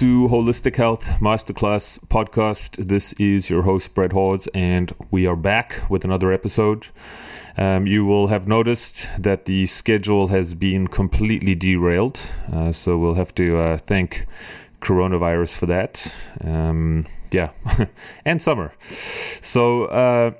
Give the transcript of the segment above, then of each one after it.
To Holistic Health Masterclass podcast. This is your host, Brett Hawes, and we are back with another episode. Um, you will have noticed that the schedule has been completely derailed, uh, so we'll have to uh, thank coronavirus for that. Um, yeah, and summer. So, uh,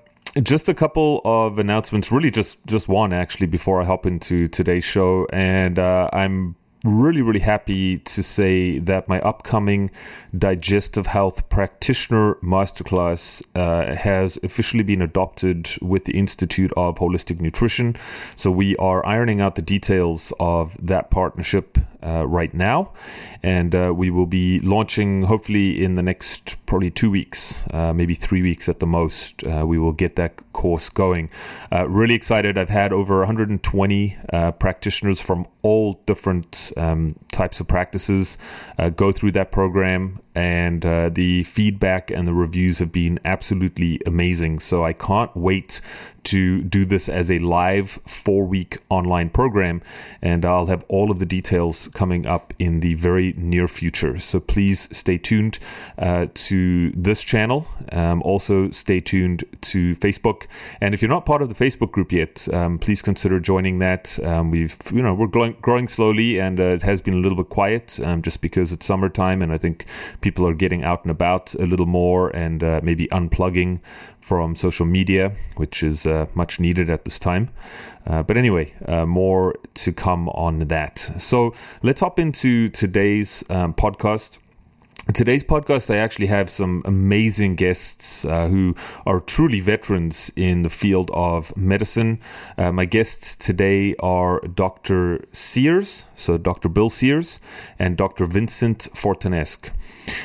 just a couple of announcements really just just one actually before i hop into today's show and uh, i'm really, really happy to say that my upcoming digestive health practitioner masterclass uh, has officially been adopted with the Institute of Holistic Nutrition. So we are ironing out the details of that partnership uh, right now, and uh, we will be launching hopefully in the next probably two weeks, uh, maybe three weeks at the most. Uh, we will get that course going. Uh, really excited! I've had over 120 practitioners from all different um, types of practices uh, go through that program and uh, the feedback and the reviews have been absolutely amazing. So I can't wait to do this as a live four week online program, and I'll have all of the details coming up in the very near future. So please stay tuned uh, to this channel. Um, also, stay tuned to Facebook, and if you're not part of the Facebook group yet, um, please consider joining that. Um, we've you know we're growing, growing slowly, and uh, it has been a little bit quiet um, just because it's summertime, and I think people are getting out and about a little more and uh, maybe unplugging from social media, which is uh, much needed at this time. Uh, but anyway, uh, more to come on that. So let's hop into today's um, podcast. Today's podcast, I actually have some amazing guests uh, who are truly veterans in the field of medicine. Uh, my guests today are Dr. Sears, so Dr. Bill Sears, and Dr. Vincent Fortanasce.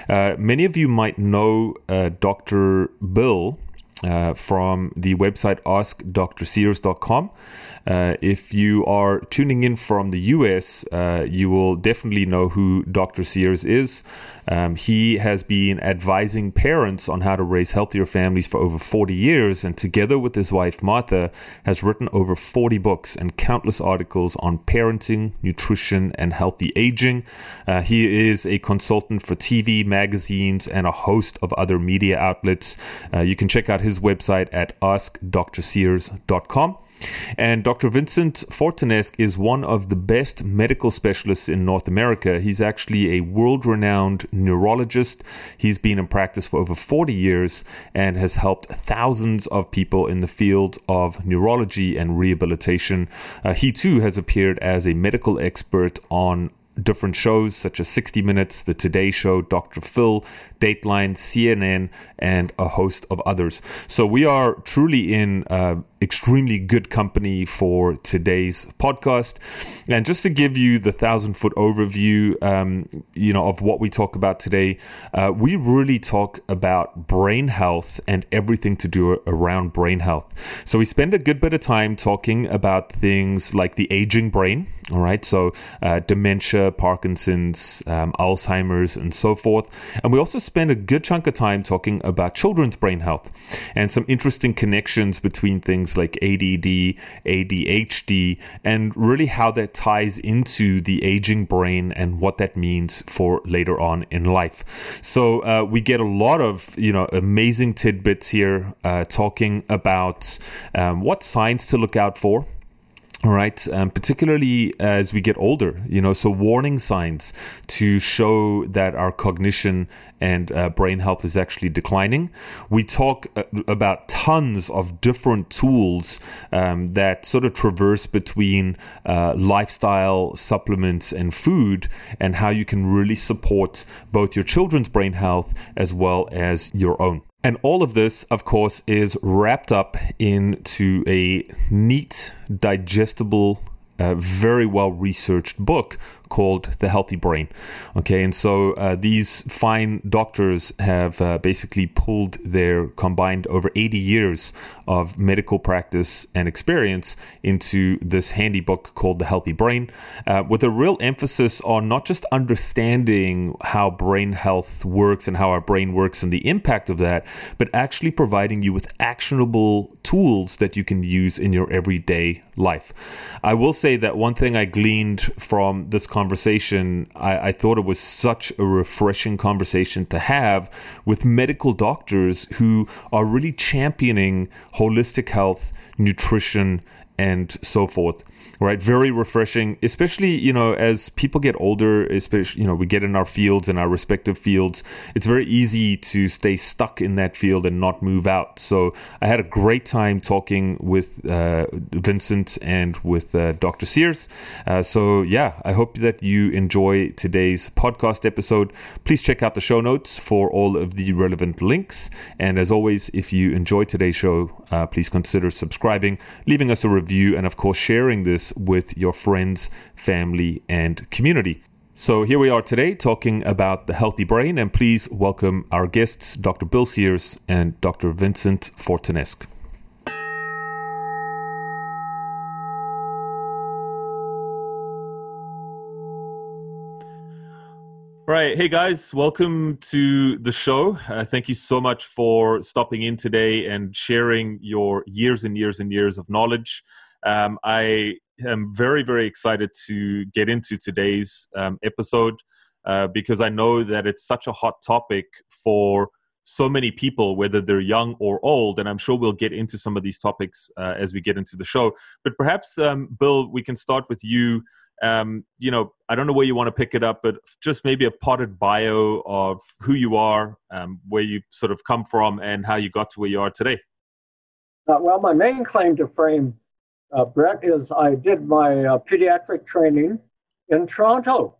Uh, many of you might know uh, Dr. Bill uh, from the website askdrsears.com. Uh, if you are tuning in from the US, uh, you will definitely know who Dr. Sears is. Um, he has been advising parents on how to raise healthier families for over 40 years, and together with his wife Martha, has written over 40 books and countless articles on parenting, nutrition, and healthy aging. Uh, he is a consultant for TV, magazines, and a host of other media outlets. Uh, you can check out his website at askdrsears.com. And Dr. Vincent Fortanasce is one of the best medical specialists in North America. He's actually a world renowned neurologist. He's been in practice for over 40 years and has helped thousands of people in the field of neurology and rehabilitation. Uh, he too has appeared as a medical expert on different shows such as 60 Minutes, The Today Show, Dr. Phil, Dateline, CNN, and a host of others. So we are truly in uh, extremely good company for today's podcast. And just to give you the thousand foot overview, um, you know, of what we talk about today, uh, we really talk about brain health and everything to do around brain health. So we spend a good bit of time talking about things like the aging brain. All right, so uh, dementia, Parkinson's, um, Alzheimer's, and so forth. And we also spend a good chunk of time talking about children's brain health and some interesting connections between things like ADD, ADHD, and really how that ties into the aging brain and what that means for later on in life. So uh, we get a lot of you know amazing tidbits here, uh, talking about um, what signs to look out for right um, particularly as we get older you know so warning signs to show that our cognition and uh, brain health is actually declining. We talk uh, about tons of different tools um, that sort of traverse between uh, lifestyle supplements and food and how you can really support both your children's brain health as well as your own and all of this, of course, is wrapped up into a neat, digestible, uh, very well researched book called The Healthy Brain. Okay, and so uh, these fine doctors have uh, basically pulled their combined over 80 years of medical practice and experience into this handy book called The Healthy Brain, uh, with a real emphasis on not just understanding how brain health works and how our brain works and the impact of that, but actually providing you with actionable tools that you can use in your everyday life. I will say that one thing I gleaned from this conversation, I, I, thought it was such a refreshing conversation to have with medical doctors who are really championing holistic health, nutrition, and so forth right? Very refreshing especially you know as people get older especially you know we get in our fields and our respective fields it's very easy to stay stuck in that field and not move out. So i had a great time talking with uh, vincent and with uh, dr sears. Uh, so yeah i hope that you enjoy today's podcast episode. Please check out the show notes for all of the relevant links. And as always if you enjoy today's show uh, please consider subscribing leaving us a review and of course sharing this with your friends, family, and community. So here we are today talking about the healthy brain, and please welcome our guests, Dr. Bill Sears and Dr. Vincent Fortanasce. Right. Hey, guys, welcome to the show. Uh, thank you so much for stopping in today and sharing your years and years and years of knowledge. Um, I am very, very excited to get into today's um, episode uh, because I know that it's such a hot topic for so many people, whether they're young or old. And I'm sure we'll get into some of these topics uh, as we get into the show. But perhaps, um, Bill, we can start with you. Um, you know, I don't know where you want to pick it up, but just maybe a potted bio of who you are, um, where you sort of come from, and how you got to where you are today. Uh, well, my main claim to fame uh, Brett, is I did my uh, pediatric training in Toronto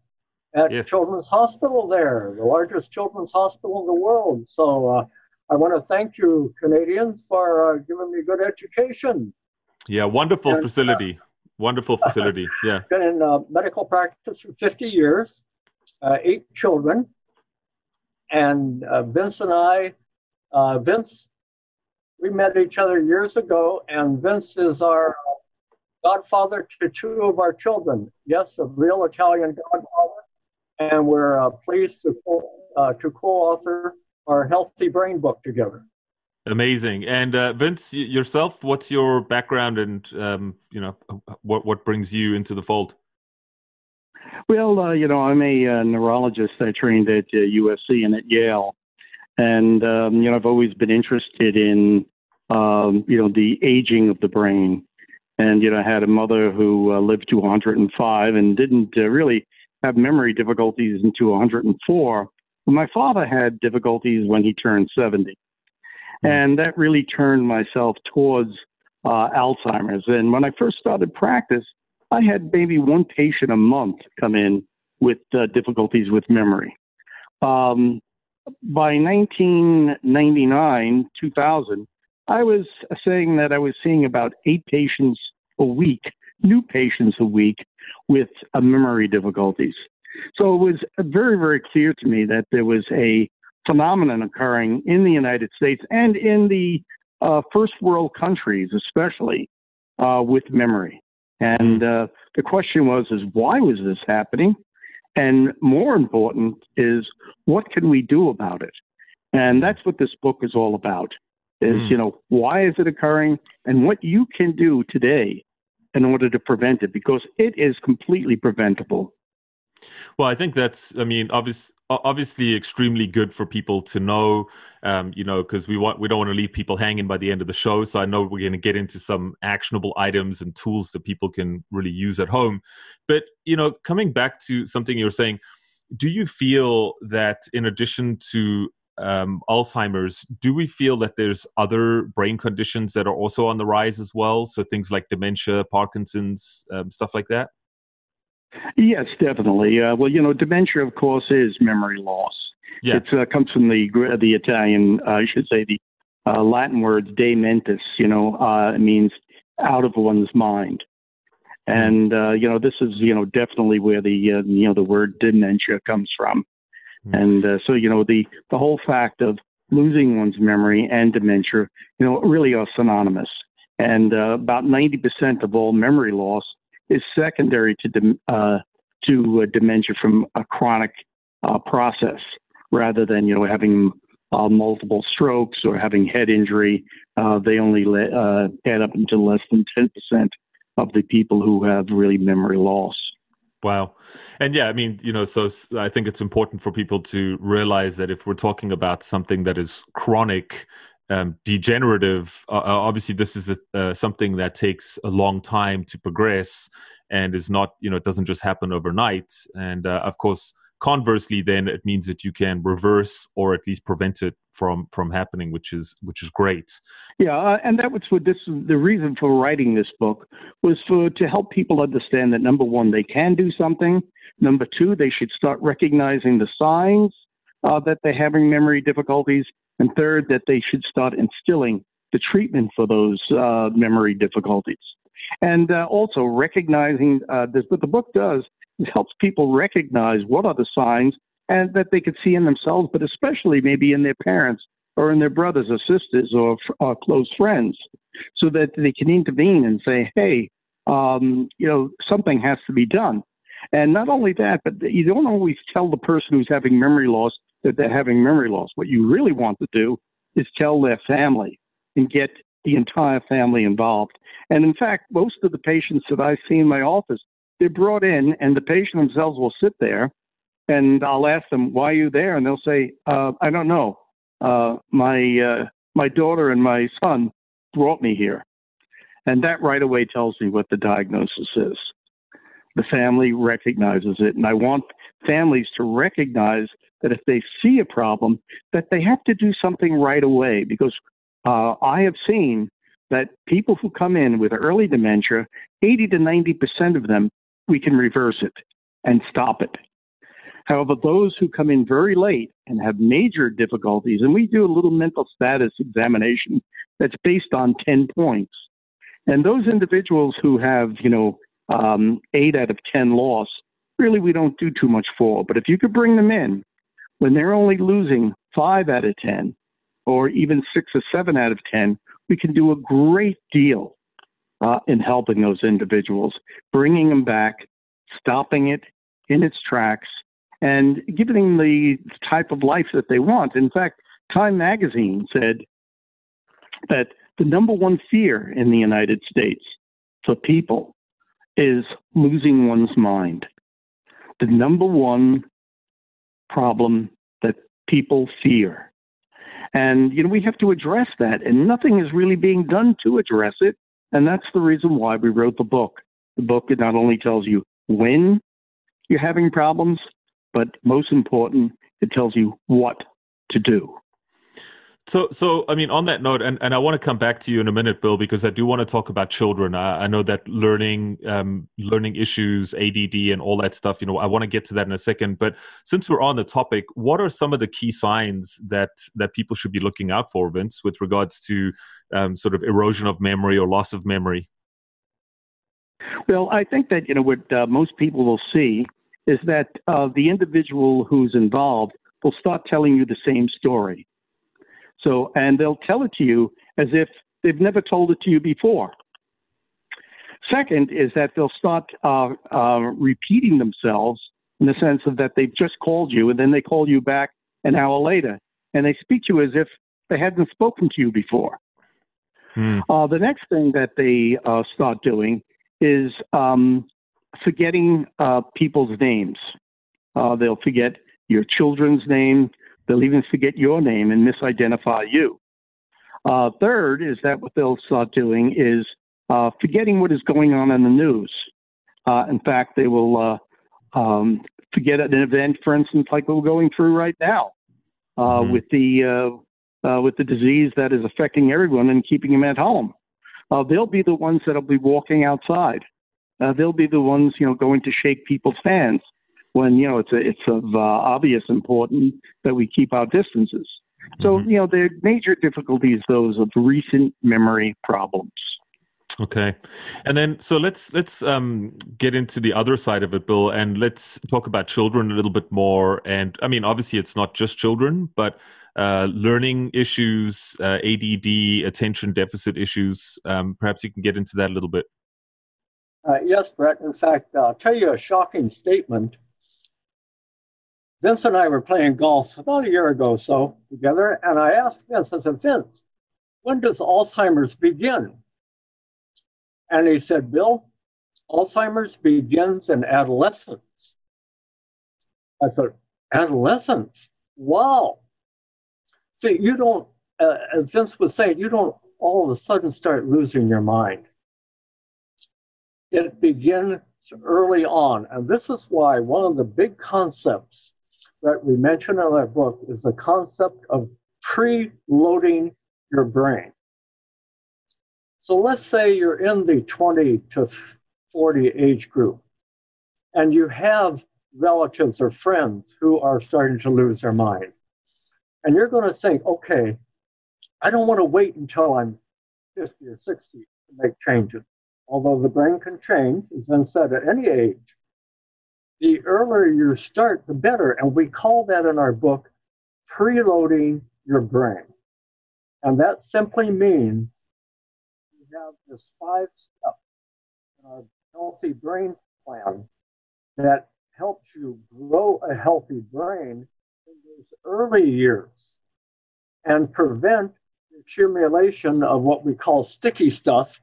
at yes. Children's Hospital there, the largest children's hospital in the world. So uh, I want to thank you, Canadians, for uh, giving me a good education. Yeah, wonderful and, uh, facility. Wonderful facility. Yeah. Been in uh, medical practice for 50 years, eight children. And Vince and I, Vince we met each other years ago, and Vince is our godfather to two of our children. Yes, a real Italian godfather, and we're uh, pleased to uh, to co-author our Healthy Brain book together. Amazing. And uh, Vince, yourself, what's your background, and um, you know what what brings you into the fold? Well, uh, you know, I'm a uh, neurologist. I trained at USC uh, and at Yale, and um, you know, I've always been interested in um, you know the aging of the brain and, you know, I had a mother who uh, lived to 105 and didn't uh, really have memory difficulties until 104. My father had difficulties when he turned 70. And that really turned myself towards uh, Alzheimer's. And when I first started practice, I had maybe one patient a month come in with uh, difficulties with memory. Um, by 1999, 2000, I was saying that I was seeing about eight patients a week, new patients a week with uh, memory difficulties. So it was very, very clear to me that there was a phenomenon occurring in the United States and in the uh, first world countries, especially uh, with memory. And uh, the question was, is why was this happening? And more important is, what can we do about it? And that's what this book is all about is, mm. you know, why is it occurring and what you can do today in order to prevent it because it is completely preventable. Well, I think that's, I mean, obvious, obviously extremely good for people to know, um, you know, because we want, we don't want to leave people hanging by the end of the show. So I know we're going to get into some actionable items and tools that people can really use at home. But, you know, coming back to something you were saying, do you feel that in addition to um, Alzheimer's, do we feel that there's other brain conditions that are also on the rise as well? So things like dementia, Parkinson's, um, stuff like that? Yes, definitely. Uh, well, you know, dementia, of course, is memory loss. Yeah. It uh, comes from the the Italian, uh, I should say, the uh, Latin words "de mentis." You know, uh, it means out of one's mind. Hmm. And uh, you know, this is you know definitely where the you know the word dementia comes from. Mm-hmm. And uh, so, you know, the, the whole fact of losing one's memory and dementia, you know, really are synonymous. And uh, about 90% of all memory loss is secondary to, uh, to uh, dementia from a chronic uh, process rather than, you know, having uh, multiple strokes or having head injury. they only le- add up into less than 10% of the people who have really memory loss. Wow. And yeah, I mean, you know, so I think it's important for people to realize that if we're talking about something that is chronic, um, degenerative, uh, uh obviously this is a, uh, something that takes a long time to progress and is not, you know, it doesn't just happen overnight. And uh, of course, conversely, then it means that you can reverse or at least prevent it from from happening, which is which is great. Yeah, uh, and that was what this the reason for writing this book was for to help people understand that number one they can do something, number two they should start recognizing the signs uh, that they're having memory difficulties, and third that they should start instilling the treatment for those uh, memory difficulties, and uh, also recognizing uh, this. What the book does it helps people recognize what are the signs and that they could see in themselves, but especially maybe in their parents or in their brothers or sisters or, or close friends, so that they can intervene and say, hey, um, you know, something has to be done. And not only that, but you don't always tell the person who's having memory loss that they're having memory loss. What you really want to do is tell their family and get the entire family involved. And in fact, most of the patients that I see in my office, they're brought in, and the patient themselves will sit there and I'll ask them, "Why are you there?" And they'll say, uh, "I don't know. Uh, my uh, my daughter and my son brought me here," and that right away tells me what the diagnosis is. The family recognizes it, and I want families to recognize that if they see a problem, that they have to do something right away. Because uh, I have seen that people who come in with early dementia, 80 to 90 percent of them, we can reverse it and stop it However, those who come in very late and have major difficulties, and we do a little mental status examination that's based on 10 points. And those individuals who have, you know, um, eight out of 10 loss, really we don't do too much for. But if you could bring them in when they're only losing five out of 10, or even six or seven out of 10, we can do a great deal uh, in helping those individuals, bringing them back, stopping it in its tracks, and giving them the type of life that they want. In fact, Time magazine said that the number one fear in the United States for people is losing one's mind. The number one problem people fear. And you know, we have to address that, and nothing is really being done to address it. And that's the reason why we wrote the book. The book not only tells you when you're having problems, but most important, it tells you what to do. So, so I mean, on that note, and, and I want to come back to you in a minute, Bill, because I do want to talk about children. I, I know that learning, um, learning issues, ADD, and all that stuff. You know, I want to get to that in a second. But since we're on the topic, what are some of the key signs that that people should be looking out for, Vince, with regards to um, sort of erosion of memory or loss of memory? Well, I think that you know what uh, most people will see is that uh, the individual who's involved will start telling you the same story. So, and they'll tell it to you as if they've never told it to you before. Second is that they'll start uh, uh, repeating themselves in the sense of that they've just called you and then they call you back an hour later and they speak to you as if they hadn't spoken to you before. Hmm. Uh, the next thing that they uh, start doing is um, forgetting uh, people's names. Uh, they'll forget your children's name. They'll even forget your name and misidentify you. Uh, third is that what they'll start doing is uh, forgetting what is going on in the news. Uh, in fact, they will uh, um, forget an event, for instance, like we're going through right now mm-hmm. with the with the disease that is affecting everyone and keeping them at home. they'll be the ones that'll be walking outside uh, they'll be the ones you know going to shake people's hands when you know it's a, it's of uh, obvious importance that we keep our distances. So mm-hmm. you know the major difficulties those of recent memory problems. Okay, and then so let's let's um, get into the other side of it, Bill, and let's talk about children a little bit more. And I mean, obviously, it's not just children, but uh, learning issues, uh, ADD, attention deficit issues. Um, perhaps you can get into that a little bit. Uh, yes, Brett. In fact, I'll tell you a shocking statement. Vince and I were playing golf about a year ago or so together, and I asked Vince, I said, Vince, when does Alzheimer's begin? And he said, Bill, Alzheimer's begins in adolescence. I thought, adolescence? Wow. See, you don't, uh, as Vince was saying, you don't all of a sudden start losing your mind. It begins early on. And this is why one of the big concepts that we mention in our book is the concept of pre-loading your brain. So let's say you're in the 20 to 40 age group and you have relatives or friends who are starting to lose their mind. And you're going to think, okay, I don't want to wait until I'm 50 or 60 to make changes. Although the brain can change, as been said, at any age, the earlier you start, the better. And we call that in our book preloading your brain. And that simply means we have this five step in our healthy brain plan that helps you grow a healthy brain in those early years and prevent the accumulation of what we call sticky stuff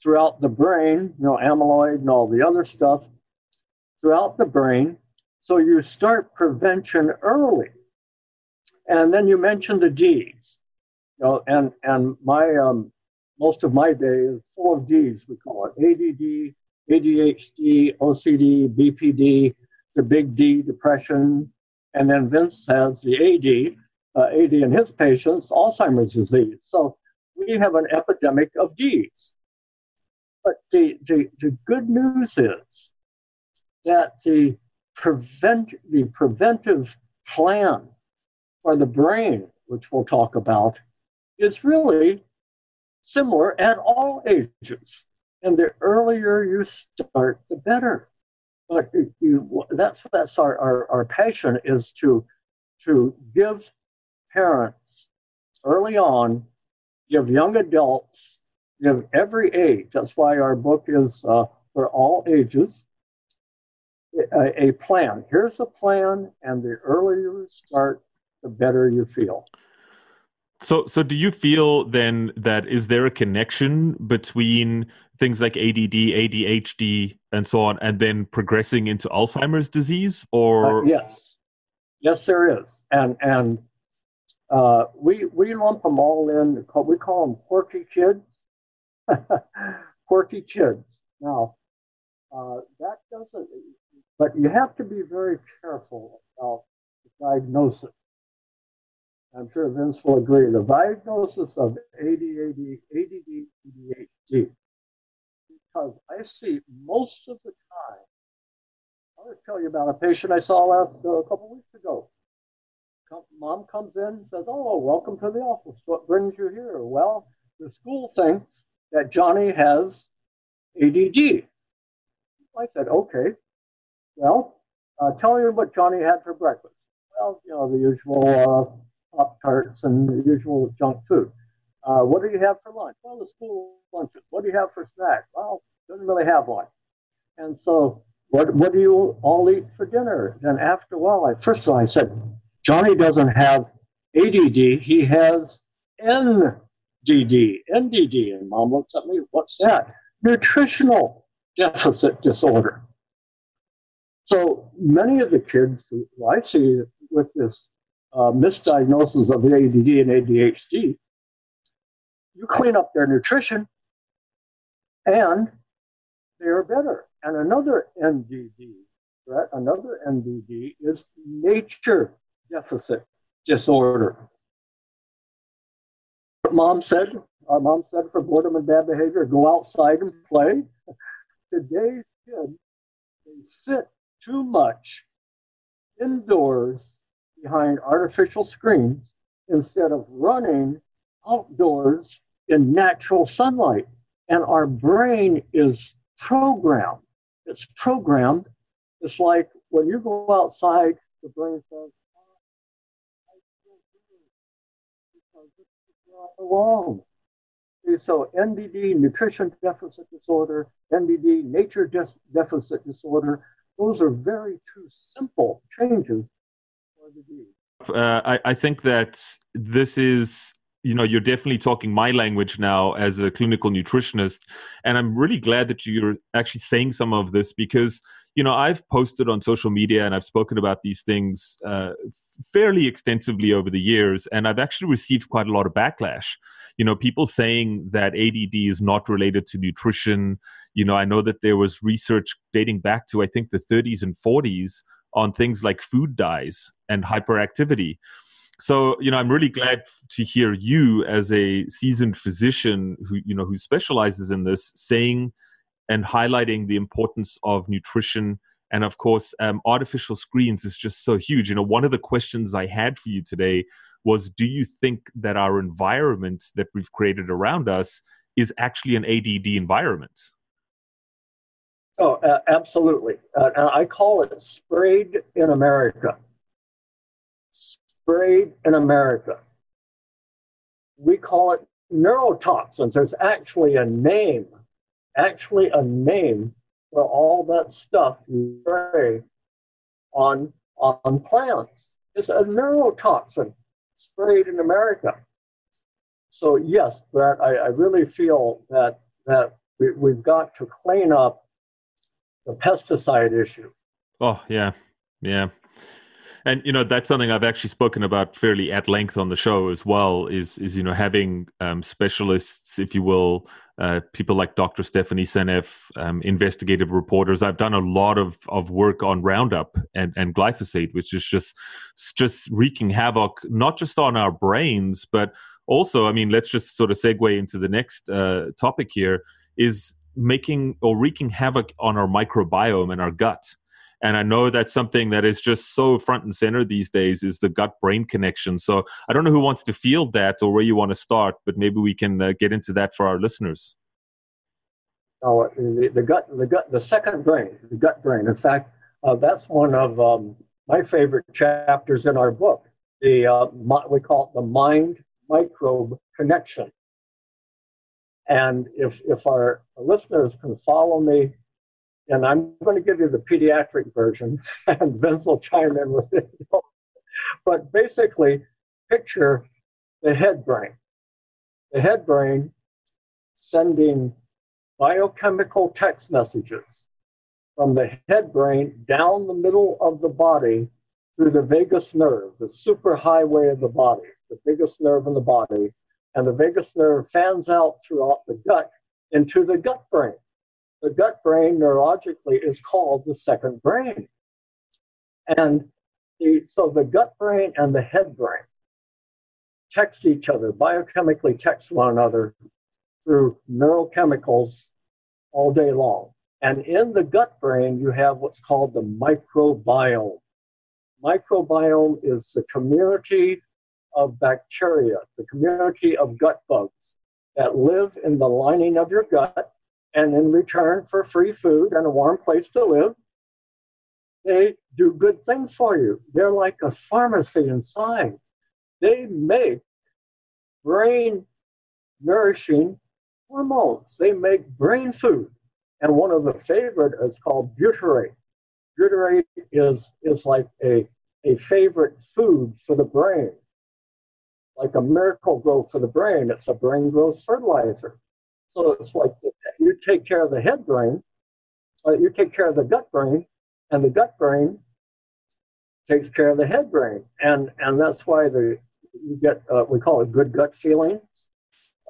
throughout the brain, you know, amyloid and all the other stuff throughout the brain. So you start prevention early. And then you mentioned the D's. You know, and and my um, most of my day is full of D's. We call it ADD, ADHD, OCD, BPD, the big D, depression, and then Vince has the AD, uh, AD in his patients, Alzheimer's disease. So we have an epidemic of Ds. But the, the, the good news is that the prevent the preventive plan for the brain, which we'll talk about, is really similar at all ages. And the earlier you start, the better. But you, that's that's our, our, our passion is to to give parents early on, give young adults, give every age. That's why our book is uh, for all ages. A, a plan. Here's a plan, and the earlier you start, the better you feel. So, so do you feel then that is there a connection between things like ADD, ADHD, and so on, and then progressing into Alzheimer's disease? Or uh, yes, yes, there is, and and uh, we we lump them all in. We call them quirky kids. quirky kids. Now, uh, that doesn't. But you have to be very careful about the diagnosis I'm sure Vince will agree, the diagnosis of ADD, ADD, ADHD, because I see most of the time, I'll to tell you about a patient I saw last uh, a couple weeks ago. Mom comes in says, Oh, welcome to the office. What brings you here? Well, the school thinks that Johnny has ADD. I said, Okay. Well, uh, tell me what Johnny had for breakfast. Well, you know, the usual uh, Pop Tarts and the usual junk food. Uh, what do you have for lunch? Well, the school lunches. What do you have for snack? Well, doesn't really have one. And so, what what do you all eat for dinner? Then after a while, I first of all I said, Johnny doesn't have ADD. He has NDD, NDD. And mom looks at me, what's that? Nutritional deficit disorder. So many of the kids who I see with this uh, misdiagnosis of ADD and ADHD, you clean up their nutrition and they are better. And another NDD, right? Another NDD is nature deficit disorder. What Mom said, our mom said for boredom and bad behavior, go outside and play. Today's kids, they sit too much indoors behind artificial screens instead of running outdoors in natural sunlight. And our brain is programmed. It's programmed. It's like when you go outside, the brain says, wrong. So NDD, nutrition deficit disorder, NDD, nature de- deficit disorder, those are very two simple changes for uh, I, I think that this is you know you're definitely talking my language now as a clinical nutritionist and i'm really glad that you're actually saying some of this because you know i've posted on social media and i've spoken about these things uh, fairly extensively over the years and i've actually received quite a lot of backlash. You know people saying that add is not related to nutrition. You know i know that there was research dating back to i think the 30s and 40s on things like food dyes and hyperactivity. So you know i'm really glad to hear you as a seasoned physician who you know who specializes in this saying and highlighting the importance of nutrition. And of course um, artificial screens is just so huge. You know one of the questions i had for you today was do you think that our environment that we've created around us is actually an add environment? Oh uh, absolutely. Uh, i call it sprayed in america. Sprayed in America. We call it neurotoxins. There's actually a name, actually a name for all that stuff you spray on, on plants. It's a neurotoxin sprayed in America. So yes, Brett, I, I really feel that that we, we've got to clean up the pesticide issue. Oh yeah, yeah and you know that's something I've actually spoken about fairly at length on the show as well. Is is you know having um, specialists, if you will, uh, people like Dr. Stephanie Seneff, um, investigative reporters. I've done a lot of, of work on Roundup and, and glyphosate, which is just just wreaking havoc not just on our brains, but also, I mean, let's just sort of segue into the next uh, topic here. Is making or wreaking havoc on our microbiome and our gut and i know that's something that is just so front and center these days is the gut brain connection. So i don't know who wants to field that or where you want to start but maybe we can uh, get into that for our listeners. Oh the, the, gut the gut the second brain the gut brain. In fact uh, that's one of um, my favorite chapters in our book the uh, we call it the mind microbe connection. And if if our listeners can follow me and I'm going to give you the pediatric version, and Vince will chime in with it. but basically, picture the head brain. The head brain sending biochemical text messages from the head brain down the middle of the body through the vagus nerve, the superhighway of the body, the biggest nerve in the body. And the vagus nerve fans out throughout the gut into the gut brain the gut brain neurologically is called the second brain. And the, so the gut brain and the head brain text each other, biochemically text one another through neurochemicals all day long. And in the gut brain, you have what's called the microbiome. Microbiome is the community of bacteria, the community of gut bugs that live in the lining of your gut and in return for free food and a warm place to live, they do good things for you. They're like a pharmacy inside. They make brain nourishing hormones. They make brain food. And one of the favorite is called butyrate. Butyrate is, is like a, a favorite food for the brain. Like a Miracle-Gro for the brain, it's a brain growth fertilizer. So it's like you take care of the head brain, uh, you take care of the gut brain, and the gut brain takes care of the head brain, and and that's why the you get uh, we call it good gut feelings.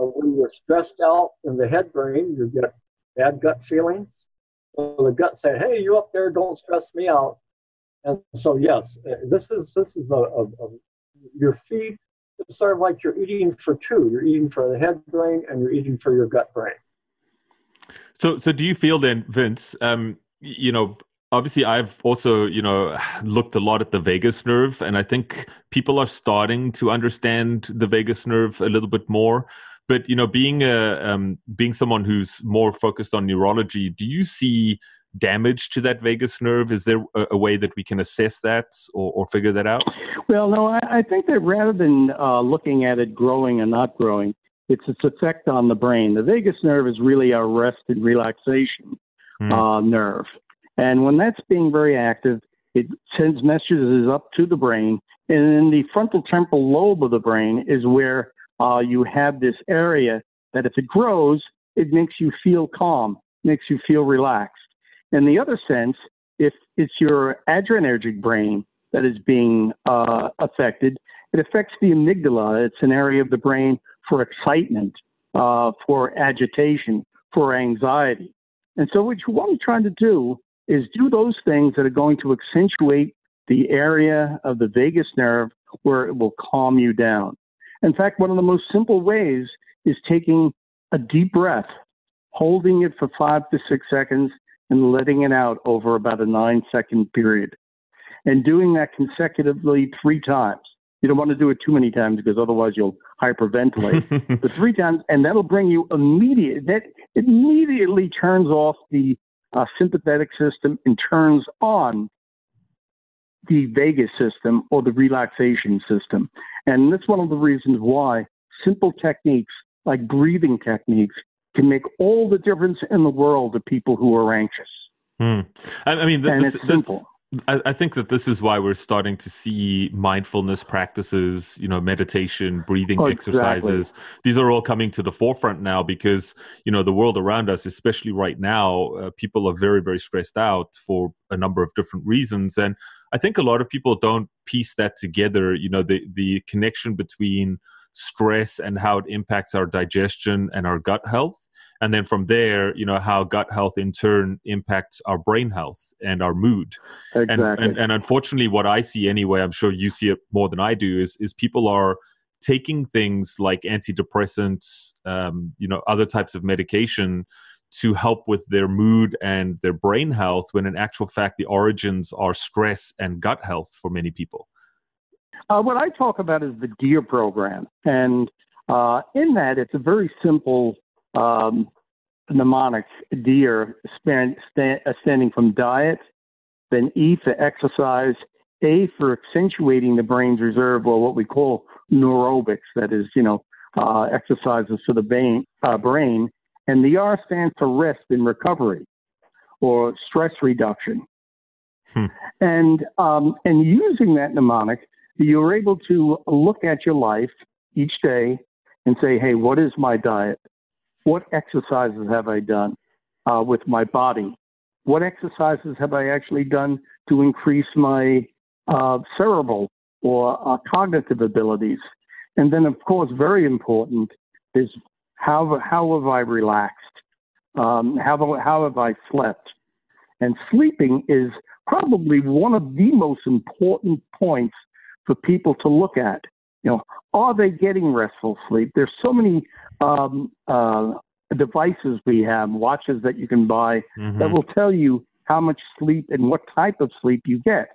Uh, when you're stressed out in the head brain, you get bad gut feelings. So the gut say, "Hey, you up there? Don't stress me out." And so yes, uh, this is this is a, a, a your feed it's sort of like you're eating for two. You're eating for the head brain and you're eating for your gut brain. So, so do you feel then, Vince? Um, you know, obviously, I've also you know looked a lot at the vagus nerve, and I think people are starting to understand the vagus nerve a little bit more. But you know, being a um, being someone who's more focused on neurology, do you see damage to that vagus nerve? Is there a, a way that we can assess that or, or figure that out? Well, no, I, I think that rather than uh, looking at it growing and not growing, it's its effect on the brain. The vagus nerve is really a rest and relaxation mm. uh, nerve. And when that's being very active, it sends messages up to the brain. And in the frontal temporal lobe of the brain is where uh, you have this area that if it grows, it makes you feel calm, makes you feel relaxed. In the other sense, if it's your adrenergic brain that is being uh, affected, it affects the amygdala. It's an area of the brain for excitement, uh, for agitation, for anxiety. And so, what you want to try to do is do those things that are going to accentuate the area of the vagus nerve where it will calm you down. In fact, one of the most simple ways is taking a deep breath, holding it for five to six seconds, and letting it out over about a nine second period. And doing that consecutively three times. You don't want to do it too many times because otherwise you'll hyperventilate. but three times, and that'll bring you immediate. That immediately turns off the uh, sympathetic system and turns on the vagus system or the relaxation system. And that's one of the reasons why simple techniques like breathing techniques can make all the difference in the world to people who are anxious. Hmm. I, I, mean, th- and this, it's simple. I, I think that this is why we're starting to see mindfulness practices, you know, meditation, breathing oh, exercises. Exactly. These are all coming to the forefront now because, you know, the world around us, especially right now, uh, people are very, very stressed out for a number of different reasons. And I think a lot of people don't piece that together, you know, the, the connection between stress and how it impacts our digestion and our gut health and then from there you know how gut health in turn impacts our brain health and our mood. Exactly. and, and, and unfortunately what i see anyway i'm sure you see it more than i do is is people are taking things like antidepressants um, you know other types of medication to help with their mood and their brain health when in actual fact the origins are stress and gut health for many people. Uh, what i talk about is the DEAR program. And uh, in that it's a very simple um, mnemonic DEAR stand, stand, standing from diet, then E for exercise, A for accentuating the brain's reserve, or what we call neurobics, that is, you know, uh, exercises for the brain, uh, brain, and the R stands for rest and recovery, or stress reduction. Hmm. And um, and using that mnemonic, you're able to look at your life each day and say, hey, what is my diet? What exercises have I done uh, with my body? What exercises have I actually done to increase my uh, cerebral or uh, cognitive abilities? And then, of course, very important is how, how have I relaxed? Um, how, how have I slept? And sleeping is probably one of the most important points for people to look at. You know, are they getting restful sleep? There's so many um, uh, devices we have, watches that you can buy mm-hmm. that will tell you how much sleep and what type of sleep you get.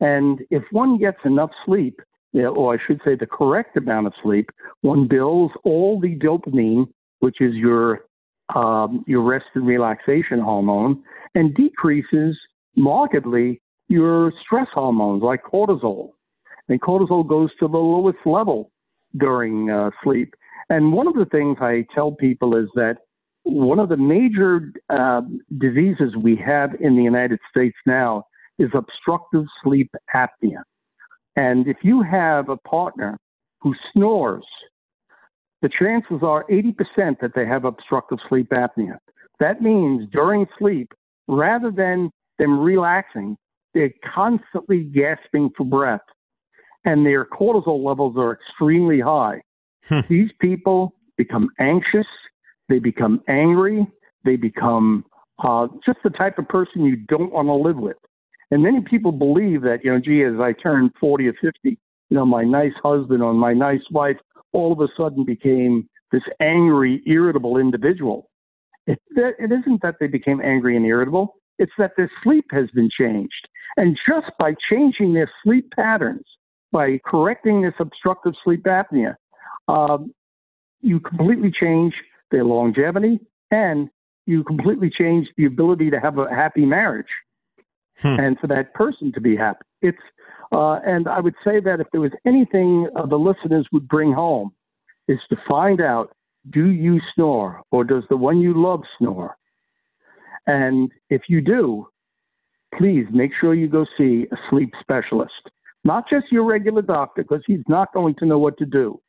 And if one gets enough sleep, or I should say the correct amount of sleep, one builds all the dopamine, which is your um, your rest and relaxation hormone, and decreases markedly your stress hormones like cortisol. And cortisol goes to the lowest level during uh, sleep. And one of the things I tell people is that one of the major uh, diseases we have in the United States now is obstructive sleep apnea. And if you have a partner who snores, the chances are 80% that they have obstructive sleep apnea. That means during sleep, rather than them relaxing, they're constantly gasping for breath and their cortisol levels are extremely high. Hmm. These people become anxious, they become angry, they become uh, just the type of person you don't want to live with. And many people believe that, you know, gee, as I turn 40 or 50, you know, my nice husband or my nice wife all of a sudden became this angry, irritable individual. It, it isn't that they became angry and irritable, it's that their sleep has been changed. And just by changing their sleep patterns, by correcting this obstructive sleep apnea, um, you completely change their longevity and you completely change the ability to have a happy marriage hmm. and for that person to be happy. It's uh, and I would say that if there was anything uh, the listeners would bring home is to find out do you snore or does the one you love snore? And if you do, please make sure you go see a sleep specialist, not just your regular doctor, because he's not going to know what to do.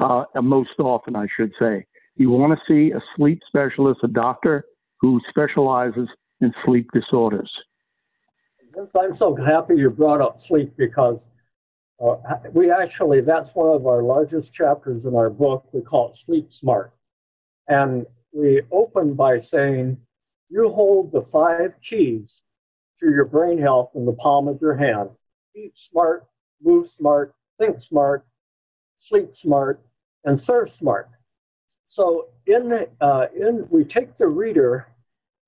uh, most often, I should say. You want to see a sleep specialist, a doctor who specializes in sleep disorders. I'm so happy you brought up sleep because uh, we actually, that's one of our largest chapters in our book. We call it Sleep Smart. And we open by saying, you hold the five keys to your brain health in the palm of your hand. Eat smart, move smart, think smart, sleep smart, and serve smart. So in, uh, in we take the reader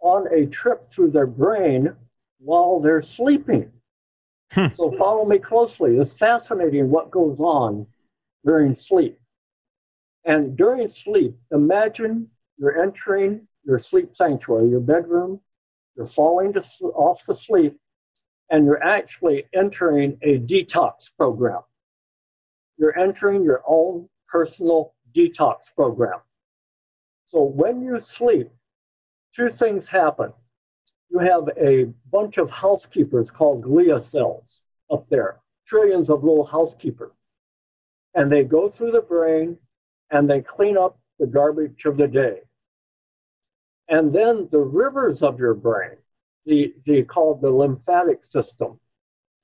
on a trip through their brain while they're sleeping. Hmm. So follow me closely. It's fascinating what goes on during sleep. And during sleep, imagine you're entering your sleep sanctuary, your bedroom, you're falling to, off to sleep, and you're actually entering a detox program. You're entering your own personal detox program. So when you sleep, two things happen. You have a bunch of housekeepers called glia cells up there, trillions of little housekeepers. And they go through the brain and they clean up the garbage of the day. And then the rivers of your brain, the, the called the glymphatic system,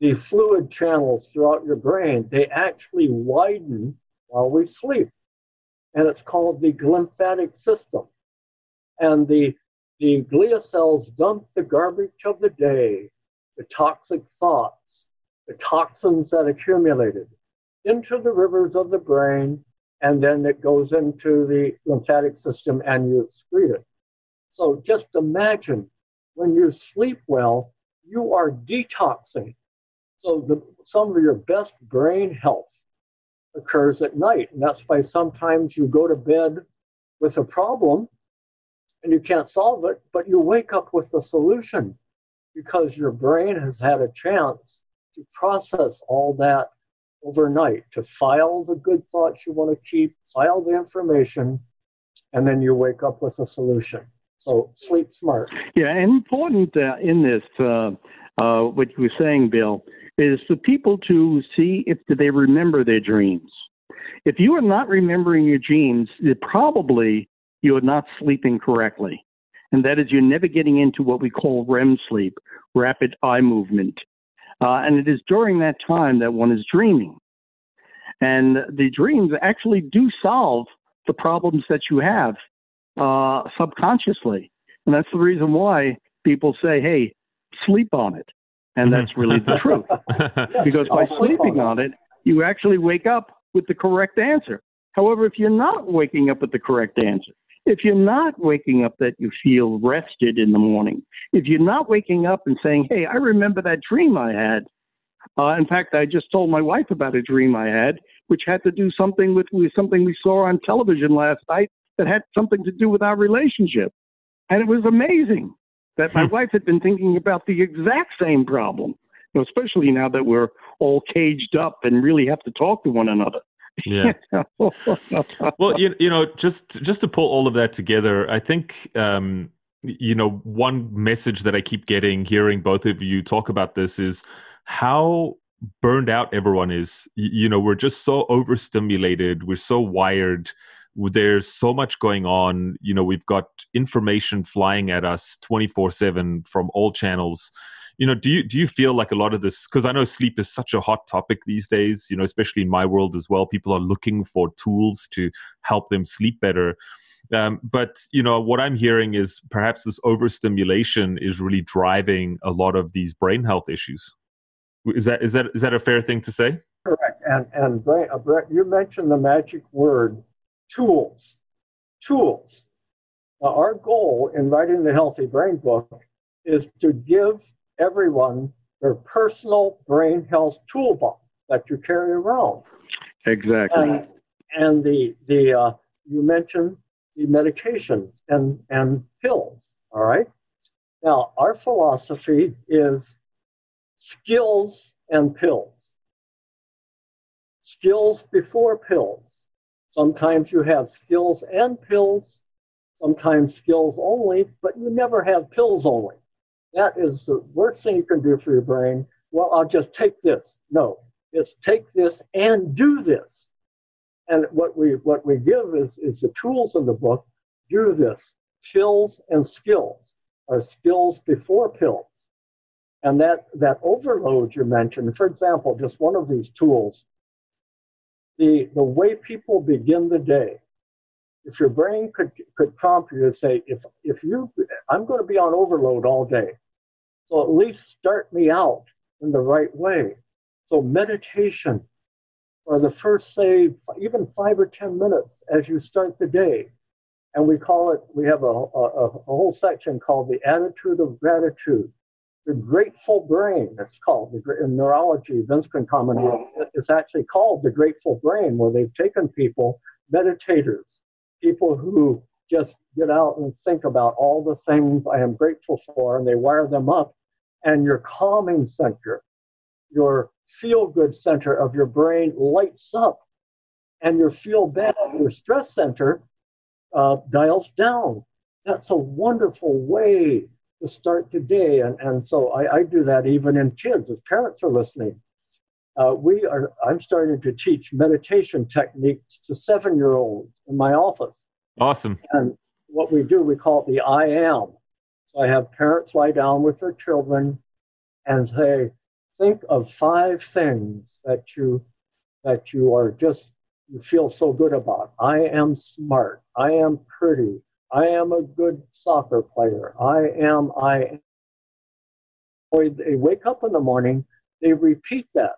the fluid channels throughout your brain, they actually widen while we sleep. And it's called the glymphatic system. And the, the glia cells dump the garbage of the day, the toxic thoughts, the toxins that accumulated into the rivers of the brain, and then it goes into the lymphatic system and you excrete it. So just imagine when you sleep well, you are detoxing. So the, some of your best brain health occurs at night. And that's why sometimes you go to bed with a problem and you can't solve it, but you wake up with a solution because your brain has had a chance to process all that overnight, to file the good thoughts you want to keep, file the information, and then you wake up with a solution. So sleep smart. Yeah, and important uh, in this, uh, uh, what you were saying, Bill, is for people to see if they remember their dreams. If you are not remembering your dreams, probably you are not sleeping correctly. And that is, you're never getting into what we call REM sleep, rapid eye movement. Uh, and it is during that time that one is dreaming. And the dreams actually do solve the problems that you have uh, subconsciously. And that's the reason why people say, hey, sleep on it. And that's really the truth. because by sleeping on it, you actually wake up with the correct answer. However, if you're not waking up with the correct answer, if you're not waking up that you feel rested in the morning, if you're not waking up and saying, hey, I remember that dream I had. Uh, in fact, I just told my wife about a dream I had, which had to do something with, with something we saw on television last night that had something to do with our relationship. And it was amazing that my hmm. wife had been thinking about the exact same problem, you know, especially now that we're all caged up and really have to talk to one another. Yeah. well, you, you know, just just to pull all of that together, I think um, you know one message that I keep getting, hearing both of you talk about this, is how burned out everyone is. You know, we're just so overstimulated. We're so wired there's so much going on. You know we've got information flying at us 24/7 from all channels. You know do you do you feel like a lot of this because i know sleep is such a hot topic these days you know especially in my world as well. People are looking for tools to help them sleep better. Um, but you know what i'm hearing is perhaps this overstimulation is really driving a lot of these brain health issues. Is that is that is that a fair thing to say? Correct. And and brain, uh, you mentioned the magic word tools. Tools. Now, our goal in writing the Healthy Brain book is to give everyone their personal brain health toolbox that you carry around. Exactly. And, and the the uh, you mentioned the medications and and pills. All right. Now, our philosophy is skills and pills. Skills before pills. Sometimes you have skills and pills, sometimes skills only, but you never have pills only. That is the worst thing you can do for your brain. Well, I'll just take this. No, it's take this and do this. And what we what we give is is the tools in the book. Do this. Pills and skills are skills before pills. And that, that overload you mentioned, for example, just one of these tools, the, the way people begin the day, if your brain could, could prompt you to say, if, if you, I'm going to be on overload all day, so at least start me out in the right way. So meditation for the first, say, even five or 10 minutes as you start the day. And we call it, we have a, a, a whole section called the attitude of gratitude the grateful brain, it's called in neurology, Vince can comment on it's actually called the grateful brain, where they've taken people, meditators, people who just get out and think about all the things I am grateful for, and they wire them up. And your calming center, your feel good center of your brain lights up, and your feel bad, your stress center uh, dials down. That's a wonderful way start today. And, and so I, I do that even in kids, if parents are listening. Uh, we are, I'm starting to teach meditation techniques to seven year olds in my office. Awesome. And what we do, we call it the I am. So I have parents lie down with their children and say, think of five things that you that you are just you feel so good about. I am smart. I am pretty. I am a good soccer player. I am, I am. They wake up in the morning, they repeat that.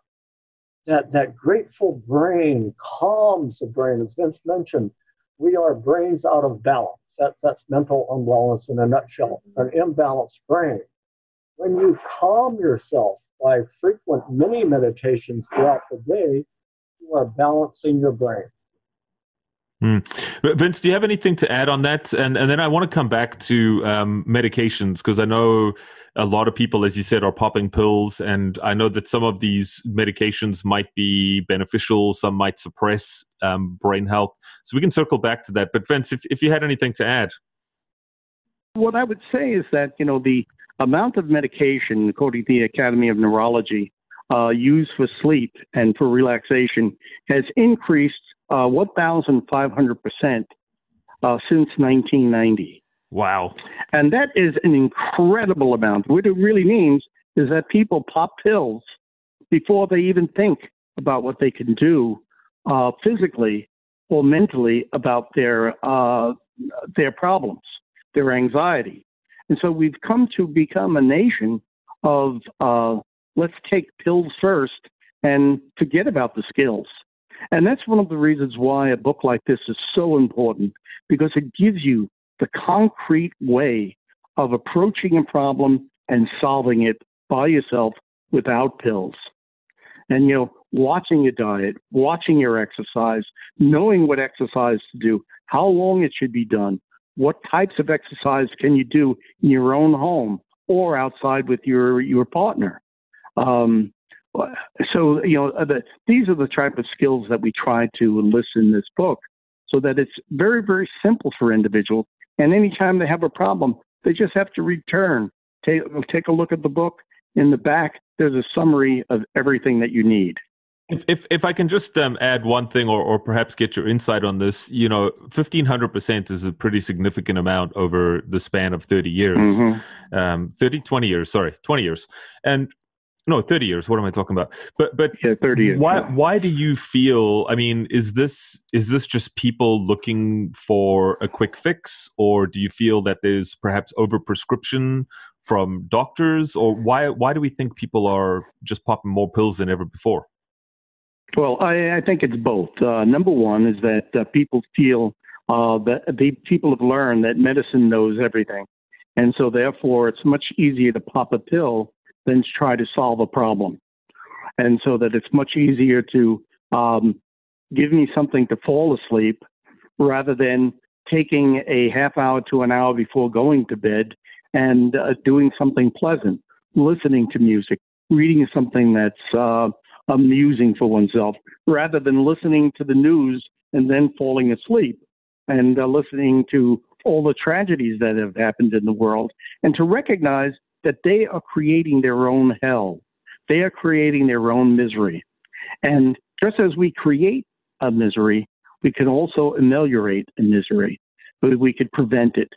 That, that grateful brain calms the brain. As Vince mentioned, we are brains out of balance. That, that's mental unwellness in a nutshell, an imbalanced brain. When you calm yourself by frequent mini meditations throughout the day, you are balancing your brain. Mm. Vince, do you have anything to add on that? And and then I want to come back to um, medications because I know a lot of people, as you said, are popping pills, and I know that some of these medications might be beneficial, some might suppress um, brain health. So we can circle back to that. But Vince, if if you had anything to add, what I would say is that you know the amount of medication, according to the Academy of Neurology, uh, used for sleep and for relaxation has increased uh, 1,500% uh, since 1990. Wow. And that is an incredible amount. What it really means is that people pop pills before they even think about what they can do uh, physically or mentally about their uh, their problems, their anxiety. And so we've come to become a nation of uh, let's take pills first and forget about the skills. And that's one of the reasons why a book like this is so important because it gives you the concrete way of approaching a problem and solving it by yourself without pills. And, you know, watching your diet, watching your exercise, knowing what exercise to do, how long it should be done, what types of exercise can you do in your own home or outside with your, your partner. Um, so you know the, these are the type of skills that we try to enlist in this book so that it's very very simple for individuals. And anytime they have a problem they just have to return. Take, take a look at the book. In the back there's a summary of everything that you need. If, if, if I can just um, add one thing or, or perhaps get your insight on this, you know, 1500% is a pretty significant amount over the span of 30 years, mm-hmm. um, 30, 20 years, sorry, 20 years. And no 30 years what am i talking about? But but yeah 30 years why yeah. why do you feel i mean is this is this just people looking for a quick fix? Or do you feel that there's perhaps overprescription from doctors? Or why why do we think people are just popping more pills than ever before? Well i, I think it's both. Uh, number one is that uh, people feel uh, that the people have learned that medicine knows everything. And so therefore it's much easier to pop a pill than try to solve a problem. And so that it's much easier to um, give me something to fall asleep rather than taking a half hour to an hour before going to bed and uh, doing something pleasant, listening to music, reading something that's uh, amusing for oneself, rather than listening to the news and then falling asleep and uh, listening to all the tragedies that have happened in the world and to recognize that they are creating their own hell. They are creating their own misery. And just as we create a misery, we can also ameliorate a misery, we could prevent it.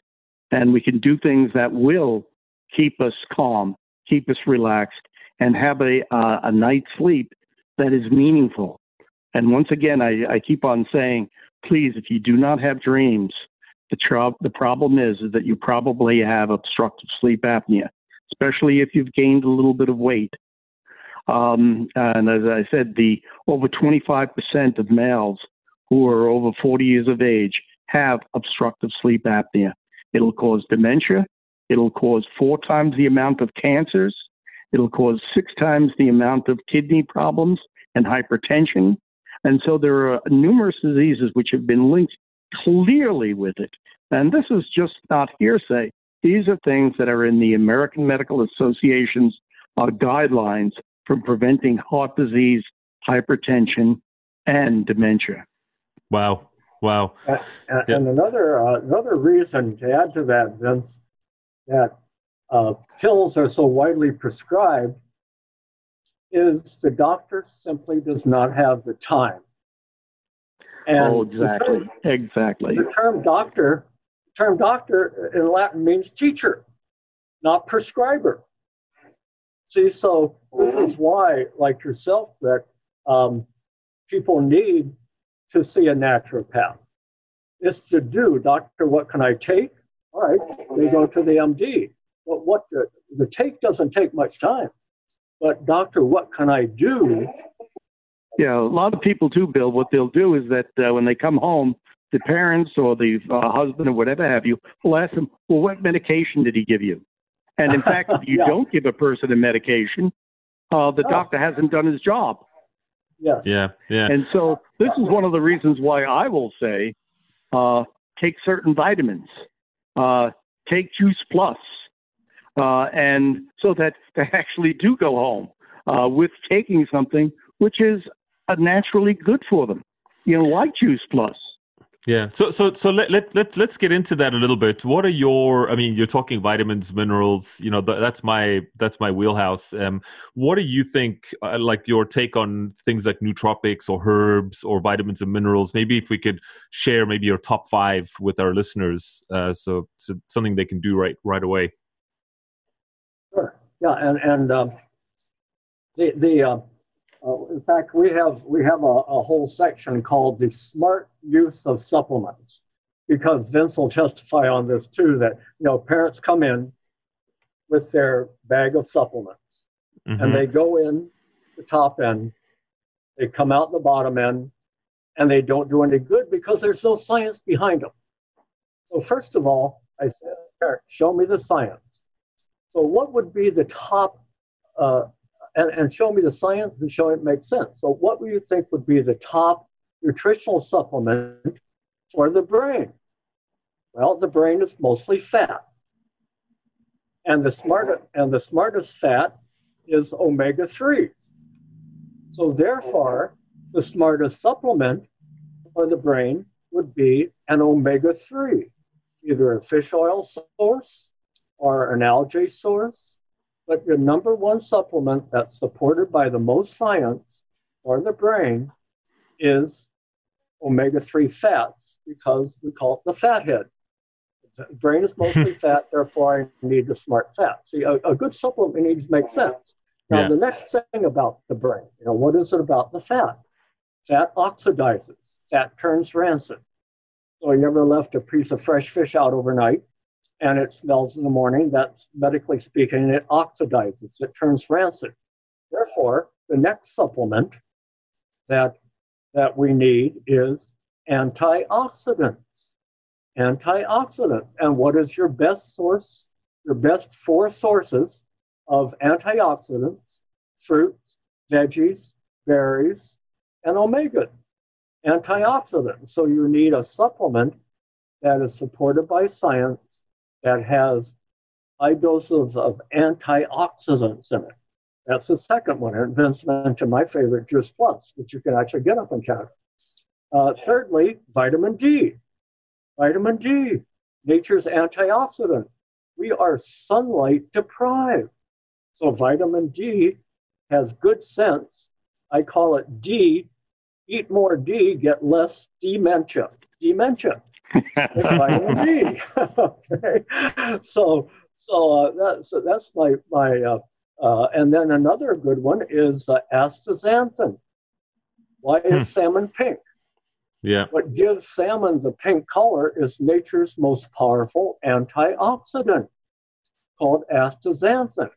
And we can do things that will keep us calm, keep us relaxed, and have a, uh, a night's sleep that is meaningful. And once again, I, I keep on saying, please, if you do not have dreams, the, tr- the problem is, is that you probably have obstructive sleep apnea, especially if you've gained a little bit of weight. Um, and as I said, the over 25% of males who are over 40 years of age have obstructive sleep apnea. It'll cause dementia. It'll cause four times the amount of cancers. It'll cause six times the amount of kidney problems and hypertension. And so there are numerous diseases which have been linked clearly with it. And this is just not hearsay. These are things that are in the American Medical Association's uh, guidelines for preventing heart disease, hypertension, and dementia. Wow. Wow. And, and, and another uh, another reason to add to that, Vince, that uh, pills are so widely prescribed is the doctor simply does not have the time. And oh, exactly. The term, exactly. The term doctor, term doctor in Latin means teacher, not prescriber. See, so this is why, like yourself, that um, people need to see a naturopath. It's to do, doctor, what can I take? All right, they go to the MD. But what the, the take doesn't take much time. But doctor, what can I do? Yeah, a lot of people do, Bill. What they'll do is that uh, when they come home, the parents or the uh, husband or whatever have you will ask them, "Well, what medication did he give you?" And in fact, if you yes. don't give a person a medication, uh, the oh. doctor hasn't done his job. Yes. Yeah. Yeah. And so this is one of the reasons why I will say, uh, take certain vitamins, uh, take Juice Plus, uh, and so that they actually do go home uh, with taking something which is naturally good for them. You know, like Juice Plus. Yeah. So so so let let let let's get into that a little bit. What are your? I mean, you're talking vitamins, minerals. You know, th- that's my that's my wheelhouse. Um, what do you think? Uh, like your take on things like nootropics or herbs or vitamins and minerals? Maybe if we could share maybe your top five with our listeners, uh, so, so something they can do right right away. Sure. Yeah, and and um, the the uh, uh, in fact, we have we have a, a, whole section called the smart use of supplements, because Vince will testify on this too. That you know, parents come in with their bag of supplements, mm-hmm. and they go in the top end, they come out the bottom end, and they don't do any good because there's no science behind them. So first of all, I said, show me the science. So what would be the top uh, and, and show me the science and show it makes sense. So, what do you think would be the top nutritional supplement for the brain? Well, the brain is mostly fat. And the smart and the smartest fat is omega 3s. So therefore, the smartest supplement for the brain would be an omega 3, either a fish oil source or an algae source but the number one supplement that's supported by the most science for the brain is omega 3 fats because we call it the fat head. The brain is mostly fat, therefore I need the smart fat. See, a, a good supplement needs to make sense. Now, yeah. the next thing about the brain, you know, what is it about the fat? Fat oxidizes, fat turns rancid. So, you ever left a piece of fresh fish out overnight and it smells in the morning, that's medically speaking, it oxidizes, it turns rancid. Therefore, the next supplement that, that we need is antioxidants. Antioxidant. And what is your best source? Your best four sources of antioxidants fruits, veggies, berries, and omega antioxidants. So you need a supplement that is supported by science that has high doses of antioxidants in it. That's the second one. And Vince mentioned my favorite, Juice Plus, which you can actually get up and counter. Uh, thirdly, vitamin D. Vitamin D, nature's antioxidant. We are sunlight deprived. So vitamin D has good sense. I call it D eat more D, get less dementia. Dementia. Vitamin D. okay, so so uh, that, so that's my my uh, uh, and then another good one is uh, astaxanthin. Why is hmm. salmon pink? Yeah. What gives salmons a pink color is nature's most powerful antioxidant called astaxanthin.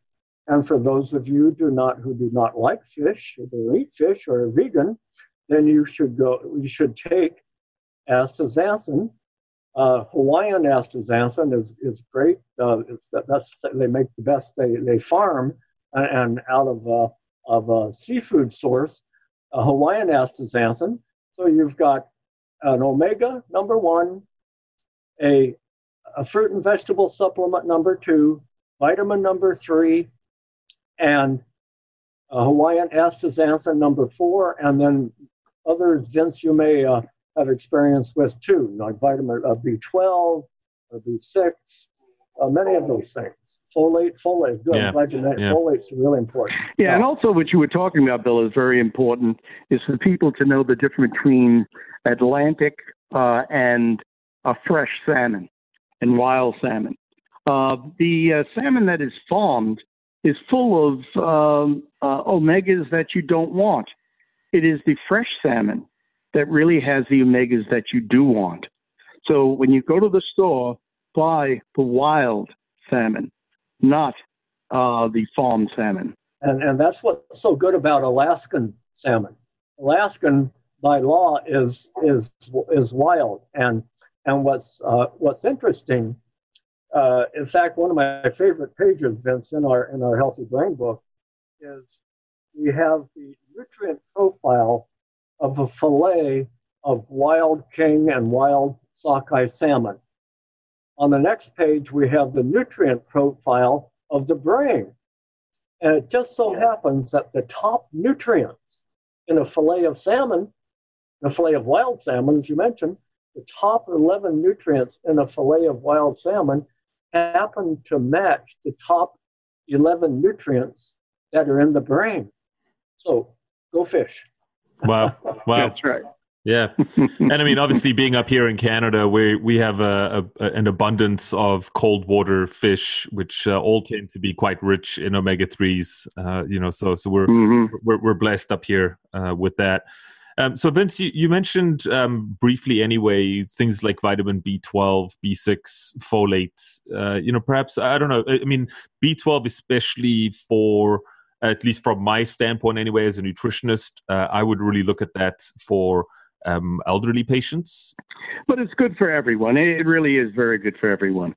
And for those of you do not who do not like fish, or eat fish or are vegan, then you should go. You should take astaxanthin. Uh, Hawaiian astaxanthin is is great. Uh, that's they make the best. They they farm and, and out of uh, of a seafood source, a Hawaiian astaxanthin. So you've got an omega number one, a a fruit and vegetable supplement number two, vitamin number three, and a Hawaiian astaxanthin number four, and then other zincs you may uh, have experience with too, like vitamin uh, B12, uh, B6, uh, many of those things. Folate, folate, good. Yeah. glad you yeah. Folate's really important. Yeah, and also what you were talking about, Bill, is very important. Is for people to know the difference between Atlantic uh, and a fresh salmon and wild salmon. Uh, the uh, salmon that is farmed is full of um, uh, omegas that you don't want. It is the fresh salmon that really has the omegas that you do want. So when you go to the store, buy the wild salmon, not uh, the farm salmon. And, and that's what's so good about Alaskan salmon. Alaskan, by law, is is is wild. And and what's uh, what's interesting uh, in fact, one of my favorite pages, Vince, in our in our Healthy Brain book, is we have the nutrient profile of a fillet of wild king and wild sockeye salmon. On the next page, we have the nutrient profile of the brain. And it just so happens that the top nutrients in a fillet of salmon, a fillet of wild salmon, as you mentioned, the top 11 nutrients in a fillet of wild salmon happen to match the top 11 nutrients that are in the brain. So go fish. Wow. Wow. That's right. Yeah, and I mean, obviously, being up here in Canada, we we have a, a an abundance of cold water fish, which uh, all tend to be quite rich in omega threes. Uh, you know, so so we're mm-hmm. we're, we're blessed up here uh, with that. Um, so, Vince, you, you mentioned um, briefly anyway things like vitamin B12, B6, folate. Uh, you know, perhaps, I don't know, I mean, B12, especially for, at least from my standpoint anyway, as a nutritionist, uh, I would really look at that for um, elderly patients. But it's good for everyone. It really is very good for everyone.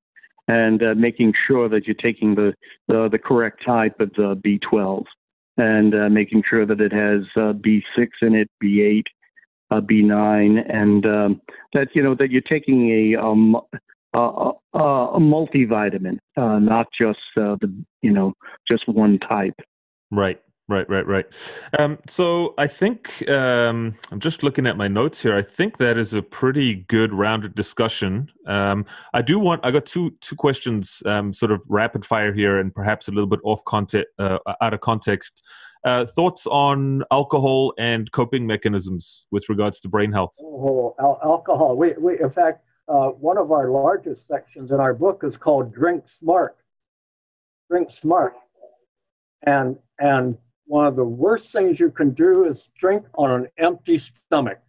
And uh, making sure that you're taking the, the, the correct type of the B12 and uh, making sure that it has uh, B6 in it, B8, uh, B9, and um, that you know that you're taking a um, a, multivitamin, uh, not just the you know just one type. Right. Right, right, right. Um, so I think um, I'm just looking at my notes here. I think that is a pretty good rounded discussion. Um, I do want. I got two two questions, um, sort of rapid fire here, and perhaps a little bit off context, uh, out of context. Uh, thoughts on alcohol and coping mechanisms with regards to brain health? Oh, al- alcohol. We, we, in fact, uh, one of our largest sections in our book is called "Drink Smart." Drink smart, and and one of the worst things you can do is drink on an empty stomach.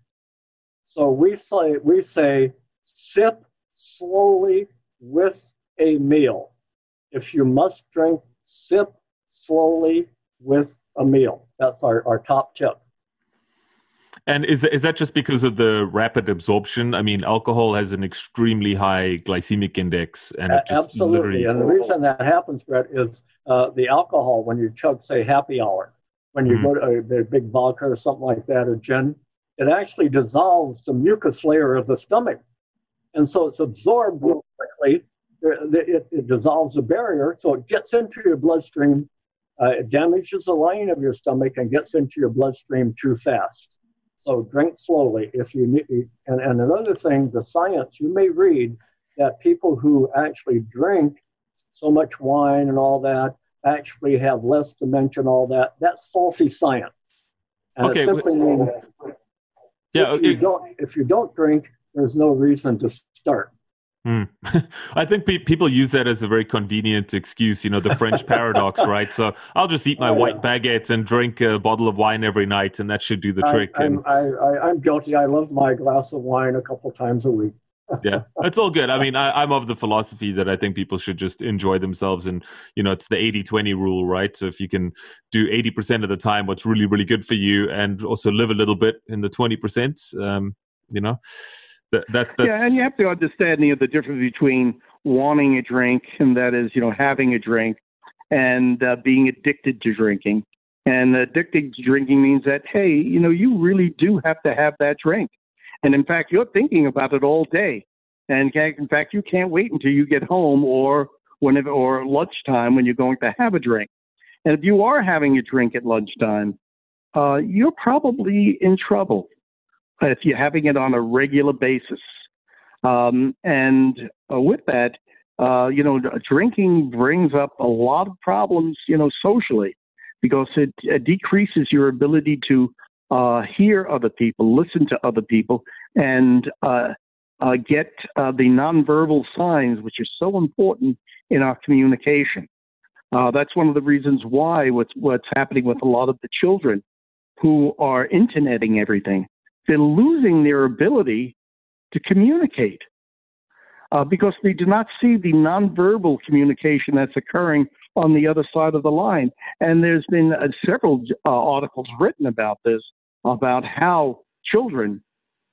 So we say we say sip slowly with a meal. If you must drink, sip slowly with a meal. That's our, our top tip. And is is that just because of the rapid absorption? I mean, alcohol has an extremely high glycemic index, and it just absolutely. Literally... And the reason that happens, Brett, is uh, the alcohol when you chug, say, happy hour, when you mm-hmm. go to a, a, big vodka or something like that, or gin, it actually dissolves the mucus layer of the stomach, and so it's absorbed real quickly. It, it dissolves the barrier, so it gets into your bloodstream. Uh, it damages the lining of your stomach and gets into your bloodstream too fast. So drink slowly if you need. And, and another thing, the science you may read that people who actually drink so much wine and all that actually have less dementia and all that. That's faulty science. And okay. Yeah, if you don't if you don't drink, there's no reason to start. Mm. I think pe- people use that as a very convenient excuse, you know, the French paradox, right? So I'll just eat my oh, white baguettes and drink a bottle of wine every night, and that should do the I, trick. I'm, and... I, am guilty. I love my glass of wine a couple times a week. yeah, it's all good. I mean, I, am of the philosophy that I think people should just enjoy themselves. And, you know, it's the 80 20 rule, right? So if you can do 80% of the time what's really, really good for you and also live a little bit in the 20%, um, you know, that, that yeah, and you have to understand you know, the difference between wanting a drink and that is, you know, having a drink and uh, being addicted to drinking. And addicted to drinking means that, hey, you know, you really do have to have that drink. And in fact, you're thinking about it all day. And in fact, you can't wait until you get home or whenever or lunchtime when you're going to have a drink. And if you are having a drink at lunchtime, uh, you're probably in trouble if you're having it on a regular basis. Um, and uh, with that, uh, you know, drinking brings up a lot of problems, you know, socially, because it, it decreases your ability to uh, hear other people, listen to other people, and uh, uh, get uh, the nonverbal signs, which are so important in our communication. that's one of the reasons why what's, what's happening with a lot of the children who are interneting everything they're losing their ability to communicate uh, because they do not see the nonverbal communication that's occurring on the other side of the line. And there's been uh, several uh, articles written about this, about how children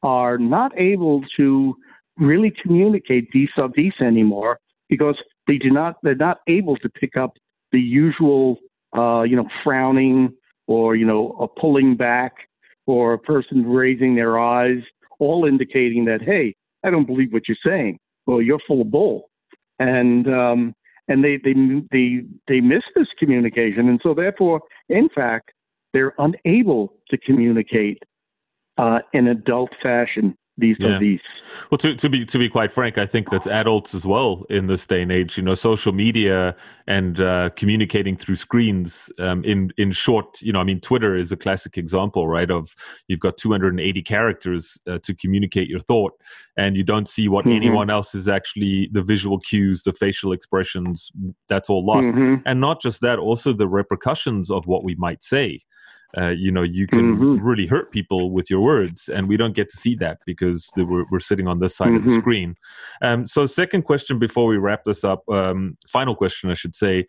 are not able to really communicate vis-a-vis anymore because they do not they're not able to pick up the usual uh, you know frowning or you know a pulling back or a person raising their eyes, all indicating that, hey, I don't believe what you're saying. Well, you're full of bull. And um, and they, they they they miss this communication, and so therefore, in fact, they're unable to communicate uh, in adult fashion these yeah. these. Well, to, to be to be quite frank, I think that's adults as well in this day and age. You know, social media and uh, communicating through screens. Um, in in short, you know, I mean, Twitter is a classic example, right? Of you've got 280 characters uh, to communicate your thought, and you don't see what mm-hmm. anyone else is actually the visual cues, the facial expressions. That's all lost, mm-hmm. and not just that, also the repercussions of what we might say uh, you know you can mm-hmm. really hurt people with your words and we don't get to see that because we're, we're sitting on this side mm-hmm. of the mm-hmm. screen um, so second question before we wrap this up um, final question i should say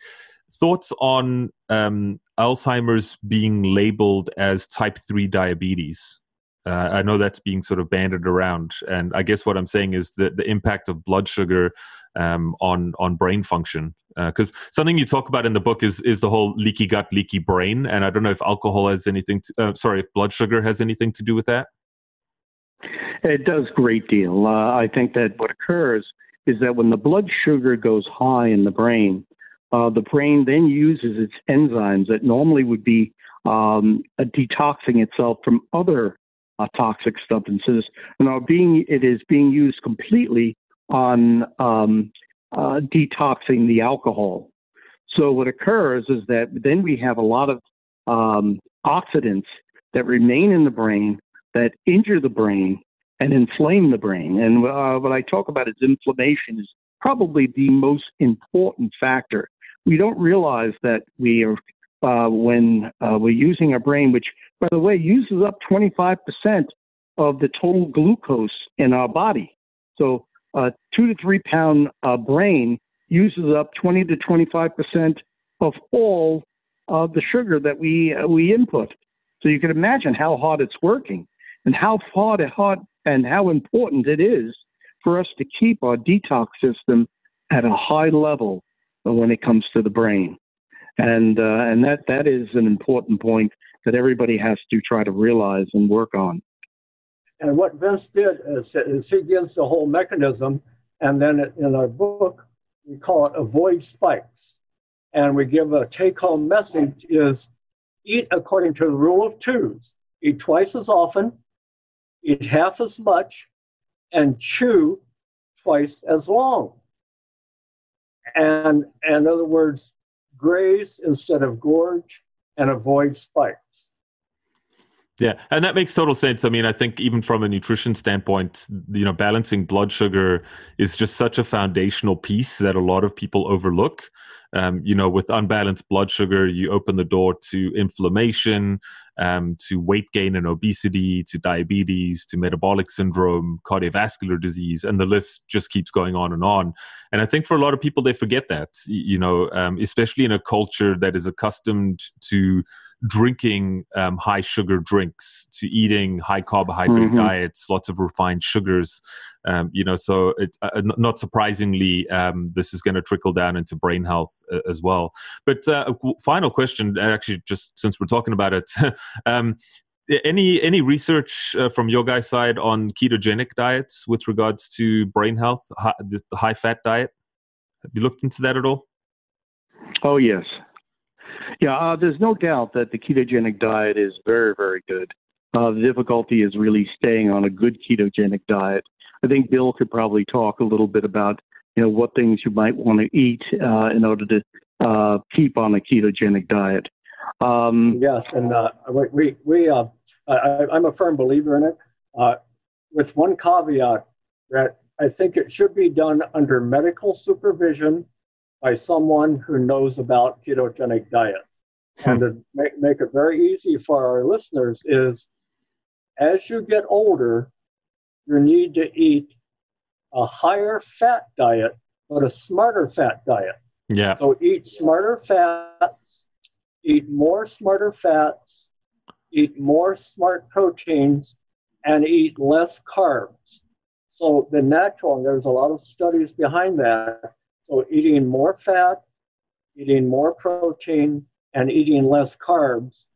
thoughts on um, alzheimer's being labeled as type 3 diabetes uh, I know that's being sort of banded around, and I guess what I'm saying is that the impact of blood sugar um, on on brain function. Because uh, something you talk about in the book is is the whole leaky gut, leaky brain, and I don't know if alcohol has anything. To, uh, sorry, if blood sugar has anything to do with that. It does great deal. Uh, I think that what occurs is that when the blood sugar goes high in the brain, uh, the brain then uses its enzymes that normally would be um, detoxing itself from other uh, toxic substances, and are being it is being used completely on um, uh, detoxing the alcohol. So what occurs is that then we have a lot of um, oxidants that remain in the brain that injure the brain and inflame the brain. And uh, what I talk about is inflammation is probably the most important factor. We don't realize that we are uh, when uh, we're using our brain, which by the way, uses up 25% of the total glucose in our body. So a two to three pound uh, brain uses up 20 to 25% of all of the sugar that we, uh, we input. So you can imagine how hard it's working and how hard, hard and how important it is for us to keep our detox system at a high level when it comes to the brain. And, uh, and that, that is an important point that everybody has to try to realize and work on. And what Vince did is, is he gives the whole mechanism, and then in our book, we call it avoid spikes. And we give a take home message is eat according to the rule of twos. Eat twice as often, eat half as much, and chew twice as long. And in other words, graze instead of gorge, and avoid spikes. Yeah, and that makes total sense. I mean, I think even from a nutrition standpoint, you know, balancing blood sugar is just such a foundational piece that a lot of people overlook. Um, you know, with unbalanced blood sugar, you open the door to inflammation, um, to weight gain and obesity, to diabetes, to metabolic syndrome, cardiovascular disease, and the list just keeps going on and on. And I think for a lot of people, they forget that, you know, um, especially in a culture that is accustomed to drinking um, high sugar drinks, to eating high carbohydrate mm-hmm. diets, lots of refined sugars. Um, you know, so it, uh, not surprisingly, um, this is going to trickle down into brain health uh, as well. But uh, final question, actually, just since we're talking about it, um, any any research uh, from your guys' side on ketogenic diets with regards to brain health, high, the high fat diet? Have you looked into that at all? Oh yes, yeah, uh, there's no doubt that the ketogenic diet is very, very good. Uh, the difficulty is really staying on a good ketogenic diet. I think Bill could probably talk a little bit about you know what things you might want to eat uh, in order to uh, keep on a ketogenic diet. Um, yes, and uh, we we uh, I, am a firm believer in it, uh, with one caveat that I think it should be done under medical supervision by someone who knows about ketogenic diets. Hmm. And to make, make it very easy for our listeners is as you get older, you need to eat a higher fat diet, but a smarter fat diet. Yeah. So eat smarter fats, eat more smarter fats, eat more smart proteins, and eat less carbs. So the natural, and there's a lot of studies behind that, so eating more fat, eating more protein, and eating less carbs,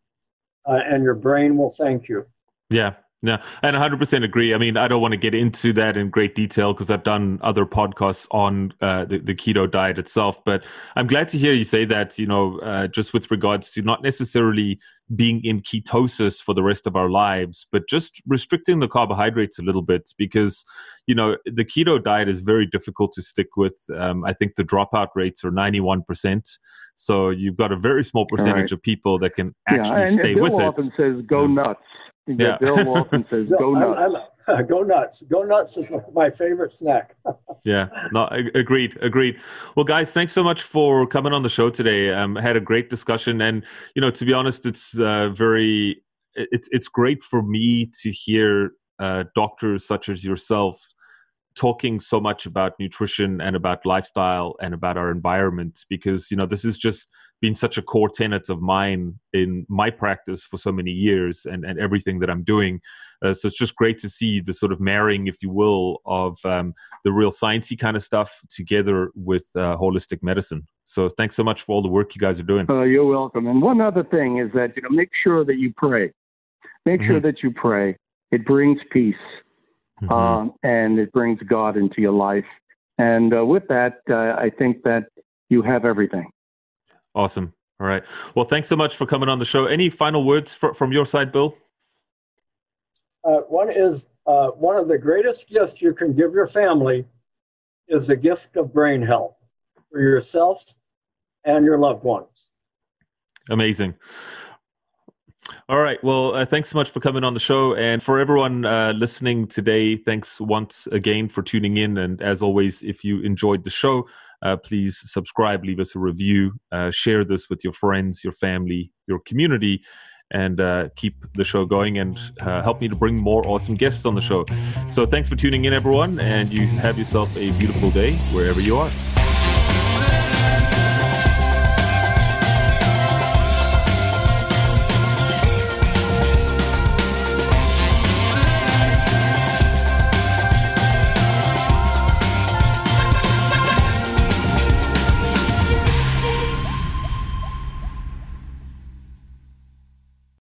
uh, and your brain will thank you. Yeah, yeah, and 100% agree. I mean, I don't want to get into that in great detail because I've done other podcasts on uh, the, the, keto diet itself. But I'm glad to hear you say that, you know, uh, just with regards to not necessarily being in ketosis for the rest of our lives, but just restricting the carbohydrates a little bit because, you know, the keto diet is very difficult to stick with. Um, I think the dropout rates are 91%. So you've got a very small percentage right. of people that can actually yeah, stay Bill with it. often says, go nuts yeah. Bill Walton says, "Go nuts." I'm, I'm, go nuts. Go nuts is my favorite snack. yeah, no, agreed, agreed. Well, guys, thanks so much for coming on the show today. Um, had a great discussion, and you know, to be honest, it's uh, very, it's it's great for me to hear uh, doctors such as yourself talking so much about nutrition and about lifestyle and about our environment because you know this has just been such a core tenet of mine in my practice for so many years and, and everything that i'm doing. Uh, so it's just great to see the sort of marrying if you will of um, the real sciencey kind of stuff together with uh, holistic medicine. So thanks so much for all the work you guys are doing. Uh, you're welcome. And one other thing is that you know make sure that you pray. Make mm-hmm. sure that you pray. It brings peace mm-hmm. um, and it brings God into your life. And uh, with that, uh, I think that you have everything. Awesome. All right. Well, thanks so much for coming on the show. Any final words for, from your side, Bill? Uh, one is uh, one of the greatest gifts you can give your family is the gift of brain health for yourself and your loved ones. Amazing. All right. Well, uh, thanks so much for coming on the show. And for everyone uh, listening today, thanks once again for tuning in. And as always, if you enjoyed the show, uh, please subscribe, leave us a review, uh, share this with your friends, your family, your community, and uh, keep the show going and uh, help me to bring more awesome guests on the show. So thanks for tuning in, everyone. And you have yourself a beautiful day wherever you are.